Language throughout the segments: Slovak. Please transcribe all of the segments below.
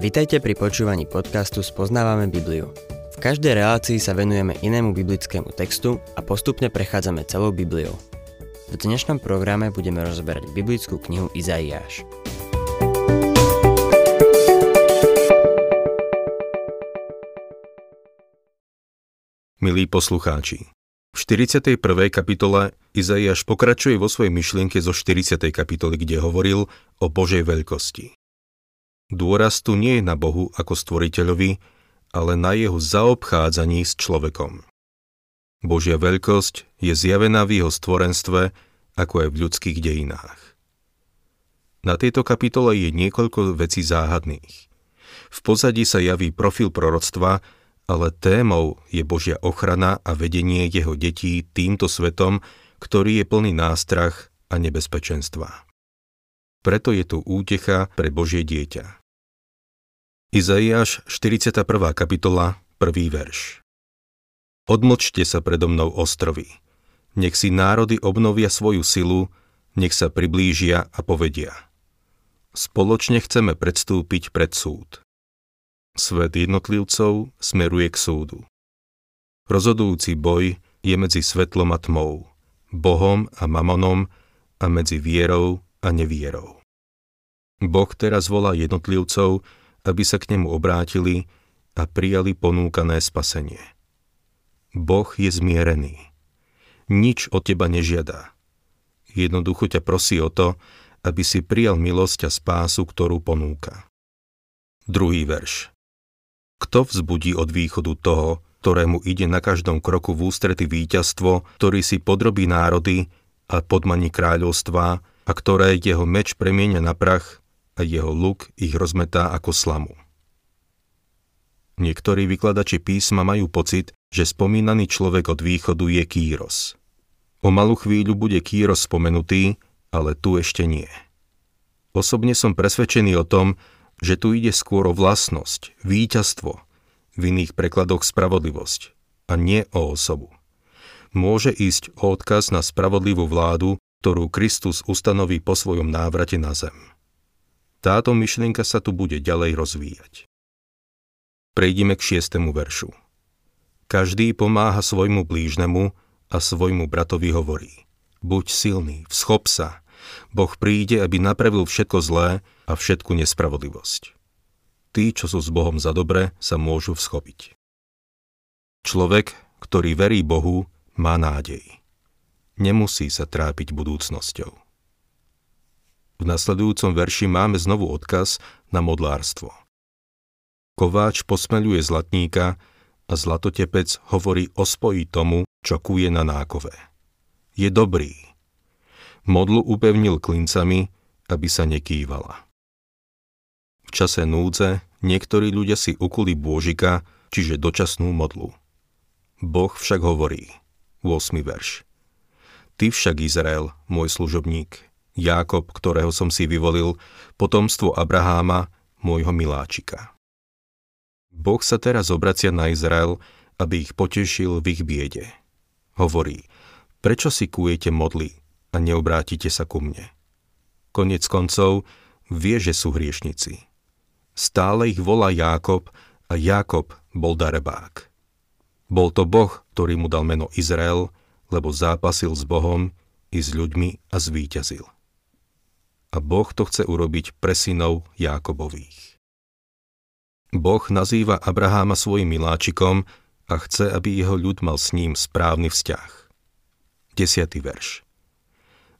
Vitajte pri počúvaní podcastu Spoznávame Bibliu. V každej relácii sa venujeme inému biblickému textu a postupne prechádzame celou Bibliou. V dnešnom programe budeme rozberať biblickú knihu Izaiáš. Milí poslucháči, v 41. kapitole Izaiáš pokračuje vo svojej myšlienke zo 40. kapitoly, kde hovoril o Božej veľkosti. Dôraz tu nie je na Bohu ako stvoriteľovi, ale na jeho zaobchádzaní s človekom. Božia veľkosť je zjavená v jeho stvorenstve, ako aj v ľudských dejinách. Na tejto kapitole je niekoľko vecí záhadných. V pozadí sa javí profil proroctva, ale témou je Božia ochrana a vedenie jeho detí týmto svetom, ktorý je plný nástrach a nebezpečenstva. Preto je tu útecha pre Božie dieťa. Izaiáš 41. kapitola, 1. verš. Odmlčte sa predo mnou ostrovy. Nech si národy obnovia svoju silu, nech sa priblížia a povedia. Spoločne chceme predstúpiť pred súd. Svet jednotlivcov smeruje k súdu. Rozhodujúci boj je medzi svetlom a tmou, Bohom a mamonom a medzi vierou a nevierou. Boh teraz volá jednotlivcov, aby sa k nemu obrátili a prijali ponúkané spasenie. Boh je zmierený. Nič od teba nežiada. Jednoducho ťa prosí o to, aby si prijal milosť a spásu, ktorú ponúka. Druhý verš. Kto vzbudí od východu toho, ktorému ide na každom kroku v ústrety víťazstvo, ktorý si podrobí národy a podmaní kráľovstva a ktoré jeho meč premienia na prach a jeho luk ich rozmetá ako slamu. Niektorí vykladači písma majú pocit, že spomínaný človek od východu je Kýros. O malú chvíľu bude Kýros spomenutý, ale tu ešte nie. Osobne som presvedčený o tom, že tu ide skôr o vlastnosť, víťazstvo, v iných prekladoch spravodlivosť a nie o osobu. Môže ísť o odkaz na spravodlivú vládu, ktorú Kristus ustanoví po svojom návrate na zem. Táto myšlienka sa tu bude ďalej rozvíjať. Prejdime k šiestému veršu. Každý pomáha svojmu blížnemu a svojmu bratovi hovorí. Buď silný, vschop sa. Boh príde, aby napravil všetko zlé a všetku nespravodlivosť. Tí, čo sú s Bohom za dobre, sa môžu vschopiť. Človek, ktorý verí Bohu, má nádej. Nemusí sa trápiť budúcnosťou. V nasledujúcom verši máme znovu odkaz na modlárstvo. Kováč posmeľuje zlatníka a zlatotepec hovorí o spoji tomu, čo kuje na nákove. Je dobrý. Modlu upevnil klincami, aby sa nekývala. V čase núdze niektorí ľudia si ukuli bôžika, čiže dočasnú modlu. Boh však hovorí, 8. verš. Ty však, Izrael, môj služobník, Jákob, ktorého som si vyvolil, potomstvo Abraháma, môjho miláčika. Boh sa teraz obracia na Izrael, aby ich potešil v ich biede. Hovorí, prečo si kujete modly a neobrátite sa ku mne? Konec koncov vie, že sú hriešnici. Stále ich volá Jákob a Jákob bol darebák. Bol to Boh, ktorý mu dal meno Izrael, lebo zápasil s Bohom i s ľuďmi a zvíťazil a Boh to chce urobiť pre synov Jákobových. Boh nazýva Abraháma svojim miláčikom a chce, aby jeho ľud mal s ním správny vzťah. 10. verš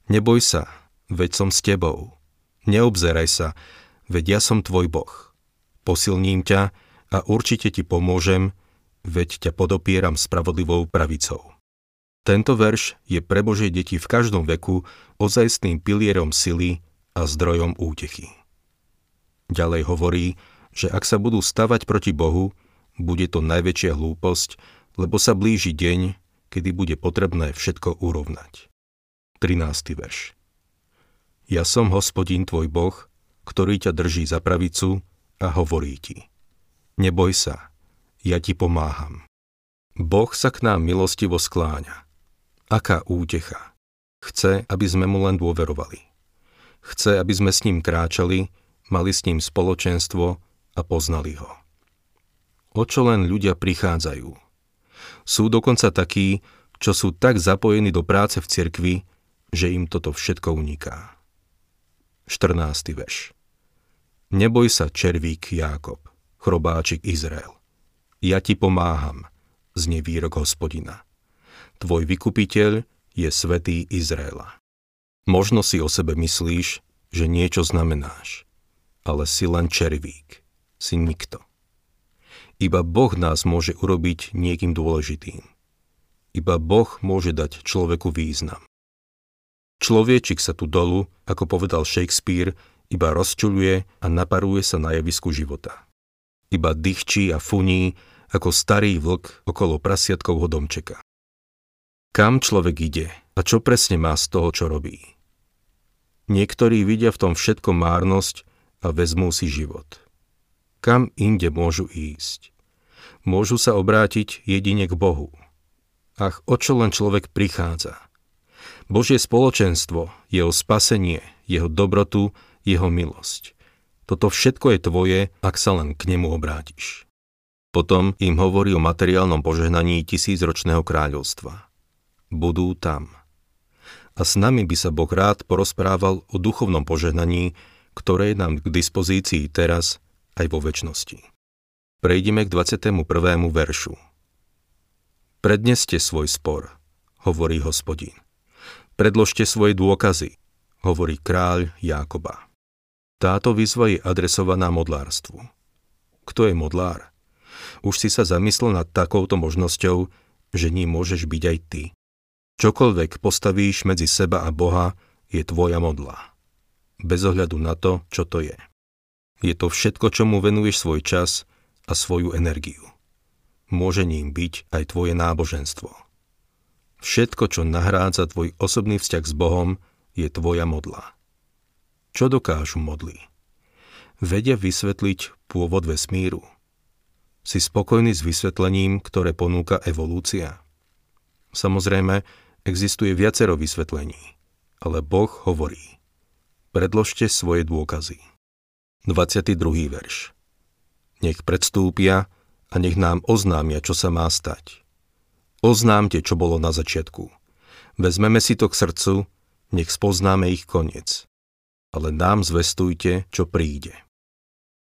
Neboj sa, veď som s tebou. Neobzeraj sa, veď ja som tvoj Boh. Posilním ťa a určite ti pomôžem, veď ťa podopieram spravodlivou pravicou. Tento verš je pre Božie deti v každom veku ozajstným pilierom sily a zdrojom útechy. Ďalej hovorí, že ak sa budú stavať proti Bohu, bude to najväčšia hlúposť, lebo sa blíži deň, kedy bude potrebné všetko urovnať. 13. verš Ja som hospodín tvoj Boh, ktorý ťa drží za pravicu a hovorí ti. Neboj sa, ja ti pomáham. Boh sa k nám milostivo skláňa. Aká útecha. Chce, aby sme mu len dôverovali. Chce, aby sme s ním kráčali, mali s ním spoločenstvo a poznali ho. O čo len ľudia prichádzajú. Sú dokonca takí, čo sú tak zapojení do práce v cirkvi, že im toto všetko uniká. 14. veš Neboj sa, červík Jákob, chrobáčik Izrael. Ja ti pomáham, znie výrok hospodina. Tvoj vykupiteľ je svetý Izraela. Možno si o sebe myslíš, že niečo znamenáš, ale si len červík, si nikto. Iba Boh nás môže urobiť niekým dôležitým. Iba Boh môže dať človeku význam. Človečik sa tu dolu, ako povedal Shakespeare, iba rozčuluje a naparuje sa na javisku života. Iba dychčí a funí, ako starý vlk okolo prasiatkovho domčeka. Kam človek ide a čo presne má z toho, čo robí? Niektorí vidia v tom všetko márnosť a vezmú si život. Kam inde môžu ísť? Môžu sa obrátiť jedine k Bohu. Ach, o čo len človek prichádza? Božie spoločenstvo, jeho spasenie, jeho dobrotu, jeho milosť. Toto všetko je tvoje, ak sa len k nemu obrátiš. Potom im hovorí o materiálnom požehnaní tisícročného kráľovstva. Budú tam. A s nami by sa Boh rád porozprával o duchovnom požehnaní, ktoré je nám k dispozícii teraz aj vo väčšnosti. Prejdeme k 21. veršu. Predneste svoj spor, hovorí hospodín. Predložte svoje dôkazy, hovorí kráľ Jákoba. Táto výzva je adresovaná modlárstvu. Kto je modlár? Už si sa zamyslel nad takouto možnosťou, že ním môžeš byť aj ty. Čokoľvek postavíš medzi seba a Boha, je tvoja modla. Bez ohľadu na to, čo to je. Je to všetko, čomu venuješ svoj čas a svoju energiu môže ním byť aj tvoje náboženstvo. Všetko, čo nahrádza tvoj osobný vzťah s Bohom, je tvoja modla. Čo dokážu modly? Vedia vysvetliť pôvod vesmíru. Si spokojný s vysvetlením, ktoré ponúka evolúcia? Samozrejme, existuje viacero vysvetlení, ale Boh hovorí. Predložte svoje dôkazy. 22. verš. Nech predstúpia a nech nám oznámia, čo sa má stať. Oznámte, čo bolo na začiatku. Vezmeme si to k srdcu, nech spoznáme ich koniec. Ale nám zvestujte, čo príde.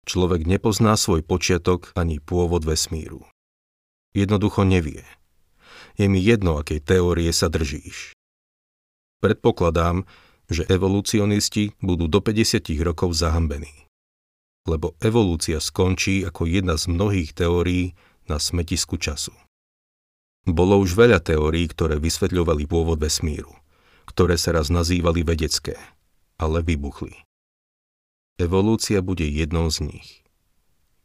Človek nepozná svoj počiatok ani pôvod vesmíru. Jednoducho nevie. Je mi jedno, akej teórie sa držíš. Predpokladám, že evolucionisti budú do 50 rokov zahambení lebo evolúcia skončí ako jedna z mnohých teórií na smetisku času. Bolo už veľa teórií, ktoré vysvetľovali pôvod vesmíru, ktoré sa raz nazývali vedecké, ale vybuchli. Evolúcia bude jednou z nich.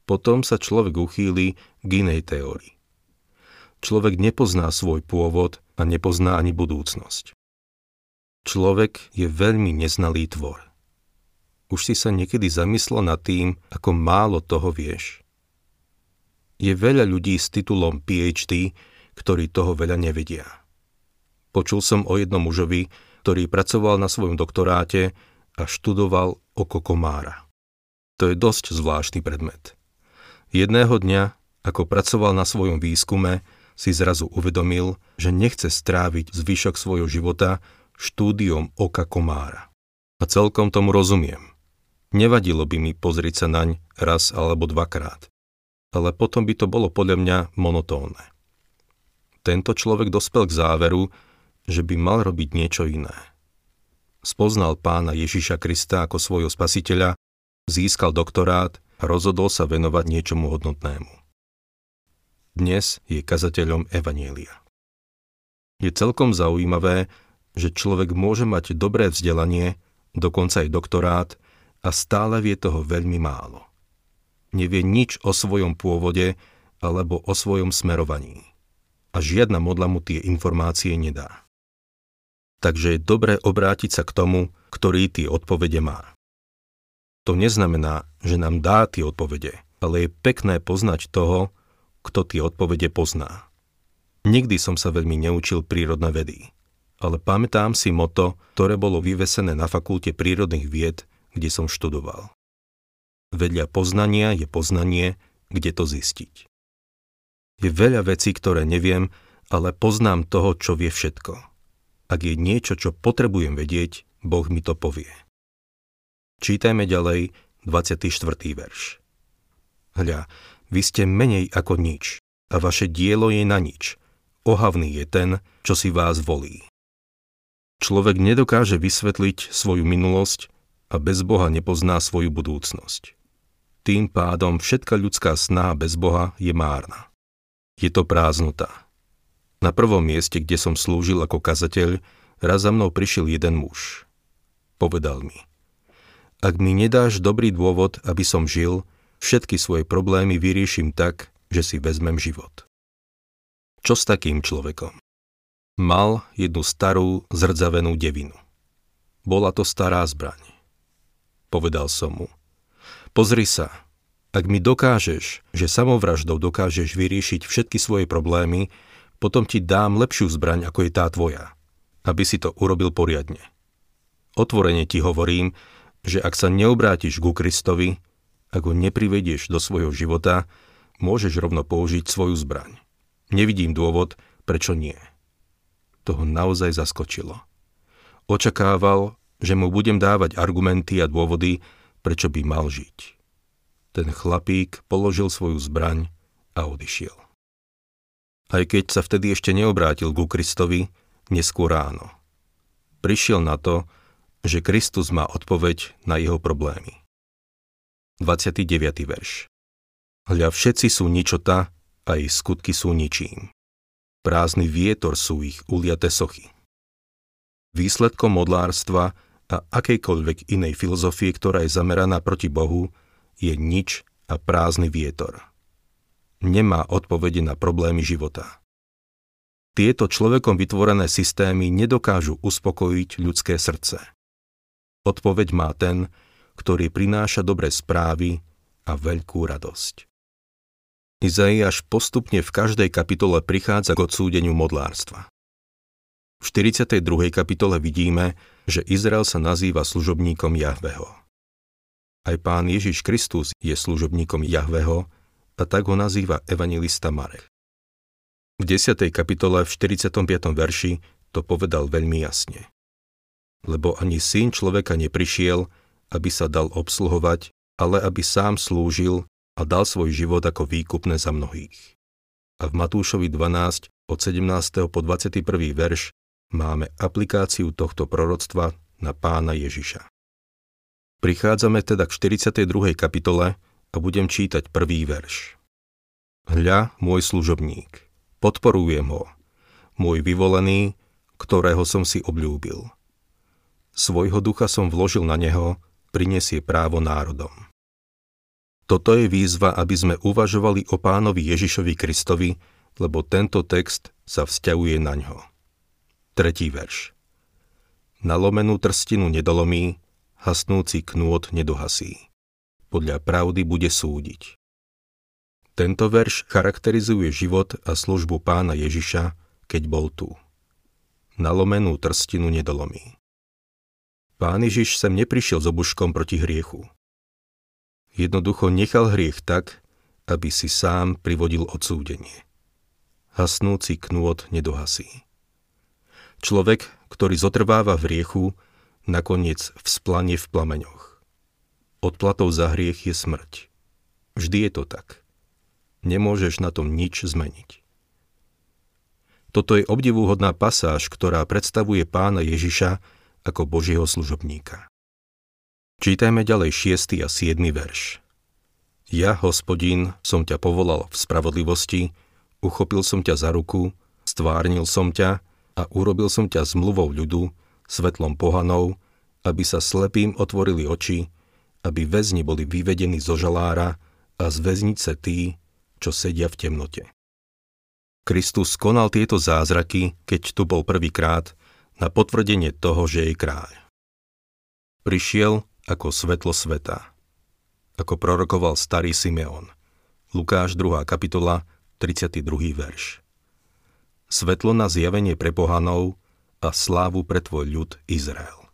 Potom sa človek uchýli k inej teórii. Človek nepozná svoj pôvod a nepozná ani budúcnosť. Človek je veľmi neznalý tvor. Už si sa niekedy zamyslel nad tým, ako málo toho vieš? Je veľa ľudí s titulom PhD, ktorí toho veľa nevedia. Počul som o jednom mužovi, ktorý pracoval na svojom doktoráte a študoval oko komára. To je dosť zvláštny predmet. Jedného dňa, ako pracoval na svojom výskume, si zrazu uvedomil, že nechce stráviť zvyšok svojho života štúdiom oka komára. A celkom tomu rozumiem. Nevadilo by mi pozrieť sa naň raz alebo dvakrát, ale potom by to bolo podľa mňa monotónne. Tento človek dospel k záveru, že by mal robiť niečo iné. Spoznal pána Ježiša Krista ako svojho spasiteľa, získal doktorát a rozhodol sa venovať niečomu hodnotnému. Dnes je kazateľom Evanielia. Je celkom zaujímavé, že človek môže mať dobré vzdelanie, dokonca aj doktorát, a stále vie toho veľmi málo. Nevie nič o svojom pôvode alebo o svojom smerovaní. A žiadna modla mu tie informácie nedá. Takže je dobré obrátiť sa k tomu, ktorý tie odpovede má. To neznamená, že nám dá tie odpovede, ale je pekné poznať toho, kto tie odpovede pozná. Nikdy som sa veľmi neučil prírodné vedy, ale pamätám si moto, ktoré bolo vyvesené na fakulte prírodných vied kde som študoval. Vedľa poznania je poznanie, kde to zistiť. Je veľa vecí, ktoré neviem, ale poznám toho, čo vie všetko. Ak je niečo, čo potrebujem vedieť, Boh mi to povie. Čítajme ďalej 24. verš. Hľa, vy ste menej ako nič a vaše dielo je na nič. Ohavný je ten, čo si vás volí. Človek nedokáže vysvetliť svoju minulosť a bez Boha nepozná svoju budúcnosť. Tým pádom všetka ľudská snaha bez Boha je márna. Je to prázdnota. Na prvom mieste, kde som slúžil ako kazateľ, raz za mnou prišiel jeden muž. Povedal mi, ak mi nedáš dobrý dôvod, aby som žil, všetky svoje problémy vyriešim tak, že si vezmem život. Čo s takým človekom? Mal jednu starú zrdzavenú devinu. Bola to stará zbraň. Povedal som mu, pozri sa, ak mi dokážeš, že samovraždou dokážeš vyriešiť všetky svoje problémy, potom ti dám lepšiu zbraň, ako je tá tvoja, aby si to urobil poriadne. Otvorene ti hovorím, že ak sa neobrátiš ku Kristovi, ak ho neprivedieš do svojho života, môžeš rovno použiť svoju zbraň. Nevidím dôvod, prečo nie. To naozaj zaskočilo. Očakával, že mu budem dávať argumenty a dôvody, prečo by mal žiť. Ten chlapík položil svoju zbraň a odišiel. Aj keď sa vtedy ešte neobrátil ku Kristovi, neskôr ráno. Prišiel na to, že Kristus má odpoveď na jeho problémy. 29. verš Hľa všetci sú ničota a ich skutky sú ničím. Prázdny vietor sú ich uliate sochy. Výsledkom modlárstva a akejkoľvek inej filozofie, ktorá je zameraná proti Bohu, je nič a prázdny vietor. Nemá odpovede na problémy života. Tieto človekom vytvorené systémy nedokážu uspokojiť ľudské srdce. Odpoveď má ten, ktorý prináša dobré správy a veľkú radosť. Izaiáš postupne v každej kapitole prichádza k odsúdeniu modlárstva. V 42. kapitole vidíme, že Izrael sa nazýva služobníkom Jahveho. Aj pán Ježiš Kristus je služobníkom Jahveho a tak ho nazýva evangelista Marek. V 10. kapitole v 45. verši to povedal veľmi jasne lebo ani syn človeka neprišiel, aby sa dal obsluhovať, ale aby sám slúžil a dal svoj život ako výkupné za mnohých. A v Matúšovi 12 od 17. po 21. verš máme aplikáciu tohto proroctva na pána Ježiša. Prichádzame teda k 42. kapitole a budem čítať prvý verš. Hľa, môj služobník, podporujem ho, môj vyvolený, ktorého som si obľúbil svojho ducha som vložil na neho, prinesie právo národom. Toto je výzva, aby sme uvažovali o pánovi Ježišovi Kristovi, lebo tento text sa vzťahuje na ňo. Tretí verš. Nalomenú trstinu nedolomí, hasnúci knôt nedohasí. Podľa pravdy bude súdiť. Tento verš charakterizuje život a službu pána Ježiša, keď bol tu. Nalomenú trstinu nedolomí. Pán Ježiš sem neprišiel s obuškom proti hriechu. Jednoducho nechal hriech tak, aby si sám privodil odsúdenie. Hasnúci knôt nedohasí. Človek, ktorý zotrváva v hriechu, nakoniec vzplanie v plameňoch. Odplatou za hriech je smrť. Vždy je to tak. Nemôžeš na tom nič zmeniť. Toto je obdivúhodná pasáž, ktorá predstavuje pána Ježiša ako Božieho služobníka. Čítajme ďalej 6. a 7. verš. Ja, hospodín, som ťa povolal v spravodlivosti, uchopil som ťa za ruku, stvárnil som ťa a urobil som ťa zmluvou ľudu, svetlom pohanov, aby sa slepým otvorili oči, aby väzni boli vyvedení zo žalára a z väznice tí, čo sedia v temnote. Kristus konal tieto zázraky, keď tu bol prvýkrát na potvrdenie toho, že je kráľ. Prišiel ako svetlo sveta, ako prorokoval starý Simeon. Lukáš 2. kapitola, 32. verš. Svetlo na zjavenie pre pohanov a slávu pre tvoj ľud Izrael.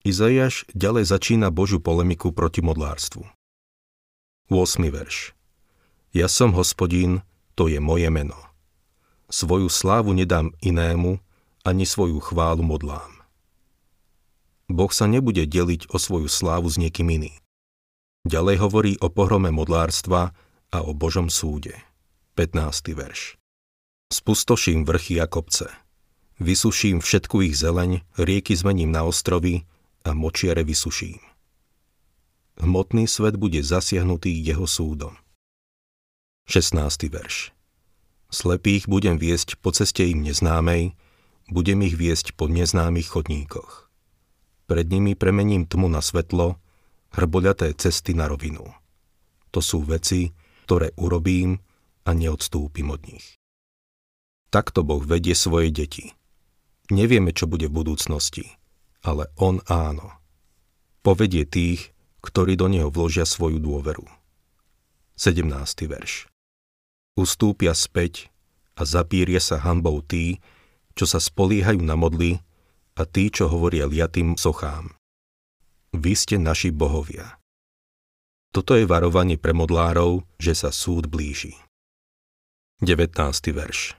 Izaiáš ďalej začína Božiu polemiku proti modlárstvu. 8. verš Ja som hospodín, to je moje meno. Svoju slávu nedám inému, ani svoju chválu modlám. Boh sa nebude deliť o svoju slávu s niekým iným. Ďalej hovorí o pohrome modlárstva a o Božom súde. 15. verš. Spustoším vrchy a kopce. Vysuším všetku ich zeleň, rieky zmením na ostrovy a močiare vysuším. Hmotný svet bude zasiahnutý jeho súdom. 16. verš. Slepých budem viesť po ceste im neznámej, budem ich viesť po neznámych chodníkoch. Pred nimi premením tmu na svetlo, hrboľaté cesty na rovinu. To sú veci, ktoré urobím a neodstúpim od nich. Takto Boh vedie svoje deti. Nevieme, čo bude v budúcnosti, ale On áno. Povedie tých, ktorí do Neho vložia svoju dôveru. 17. verš ustúpia späť a zapíria sa hanbou tí, čo sa spoliehajú na modly a tí, čo hovoria liatým sochám. Vy ste naši bohovia. Toto je varovanie pre modlárov, že sa súd blíži. 19. verš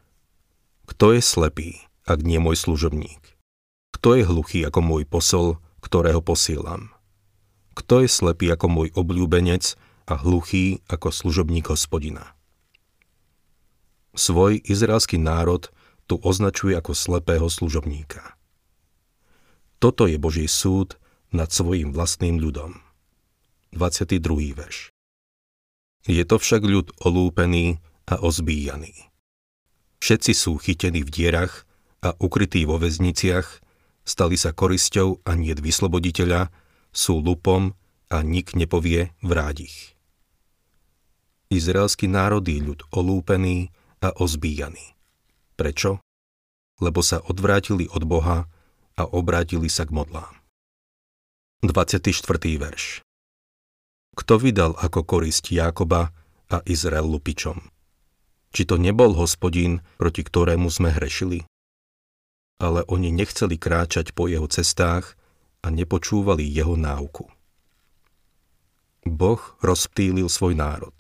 Kto je slepý, ak nie môj služobník? Kto je hluchý ako môj posol, ktorého posielam? Kto je slepý ako môj obľúbenec a hluchý ako služobník hospodina? Svoj izraelský národ tu označuje ako slepého služobníka. Toto je Boží súd nad svojim vlastným ľudom. 22. verš Je to však ľud olúpený a ozbíjaný. Všetci sú chytení v dierach a ukrytí vo väzniciach, stali sa korisťou a niet vysloboditeľa, sú lupom a nik nepovie vráť ich. Izraelský národ je ľud olúpený a ozbíjaní. Prečo? Lebo sa odvrátili od Boha a obrátili sa k modlám. 24. verš Kto vydal ako korist Jákoba a Izrael lupičom? Či to nebol hospodín, proti ktorému sme hrešili? Ale oni nechceli kráčať po jeho cestách a nepočúvali jeho náuku. Boh rozptýlil svoj národ,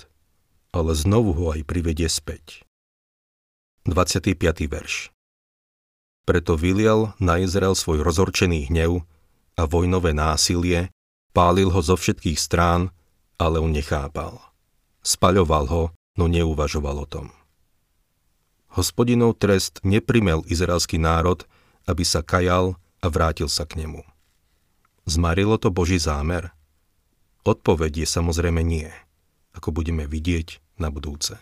ale znovu ho aj privedie späť. 25. verš Preto vylial na Izrael svoj rozhorčený hnev a vojnové násilie, pálil ho zo všetkých strán, ale on nechápal. Spaľoval ho, no neuvažoval o tom. Hospodinov trest neprimel izraelský národ, aby sa kajal a vrátil sa k nemu. Zmarilo to Boží zámer? Odpoveď je samozrejme nie, ako budeme vidieť na budúce.